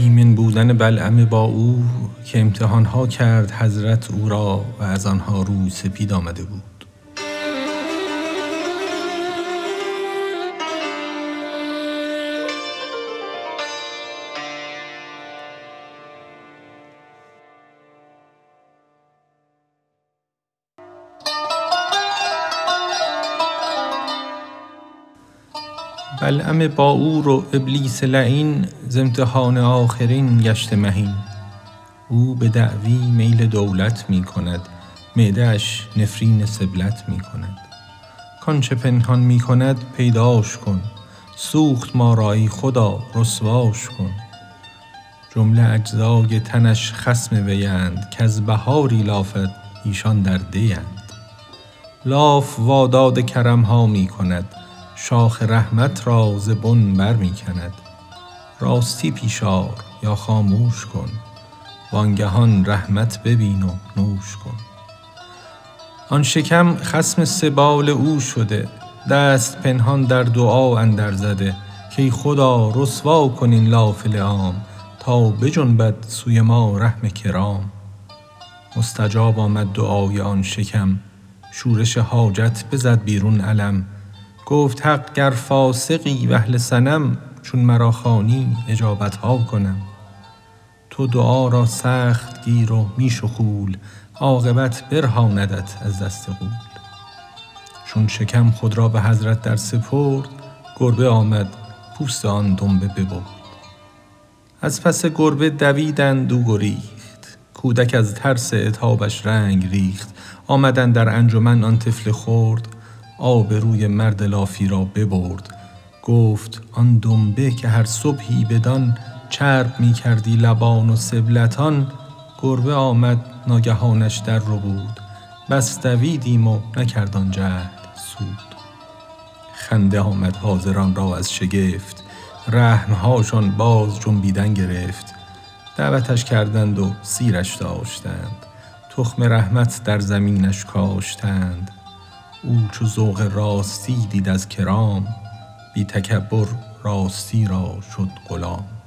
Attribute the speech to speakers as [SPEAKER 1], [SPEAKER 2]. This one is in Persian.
[SPEAKER 1] ایمن بودن بلعم با او که امتحانها کرد حضرت او را و از آنها روی سپید آمده بود. بلعم باعور و ابلیس لعین ز امتحان آخرین گشته مهین. او به دعوی میل دولت می کند معده اش نفرین سبلت می کند. کآنچه پنهان می کند پیداش کن. سوخت ما را ای خدا رسواش کن. جمله اجزای تنش خصم وی اند کز بهاری لافد ایشان در دی اند. لاف وا داد کرم ها می کند شاخ رحمت را ز بن بر می کند. راستی پیش آر یا خاموش کن. وآنگهان رحمت ببین و نوش کن. آن شکم خصم سبال او شده. دست پنهان در دعا اندر زده. کای خدا رسوا کن این لاف تا بجنبد سوی ما رحم کرام. مستجاب آمد دعای آن شکم. شورش حاجت بزد بیرون علم. گفت حق گر فاسقی و اهل صنم چون مرا خوانی اجابت ها کنم. تو دعا را سخت گیر و می شخول عاقبت برهاندت از دست غول چون شکم خود را به حضرت در سپرد گربه آمد پوست آن دنبه ببرد. از پس گربه دویدند او گریخت. کودک از ترس عتابش رنگ ریخت. آمد اندر انجمن آن طفل خرد. آب روی مرد لافی را ببرد. گفت آن دنبه که هر صبحی بدان چرب می کردی لبان و سبلتان گربه آمد ناگهانش در ربود بس دویدیم و نکرد آن جهد سود. خنده آمد حاضران را از شگفت. رحم هاشان باز جنبیدن گرفت. دعوتش کردند و سیرش داشتند. تخم رحمت در زمینش کاشتند. او چو ذوق راستی دید از کرام بی تکبر راستی را شد غلام.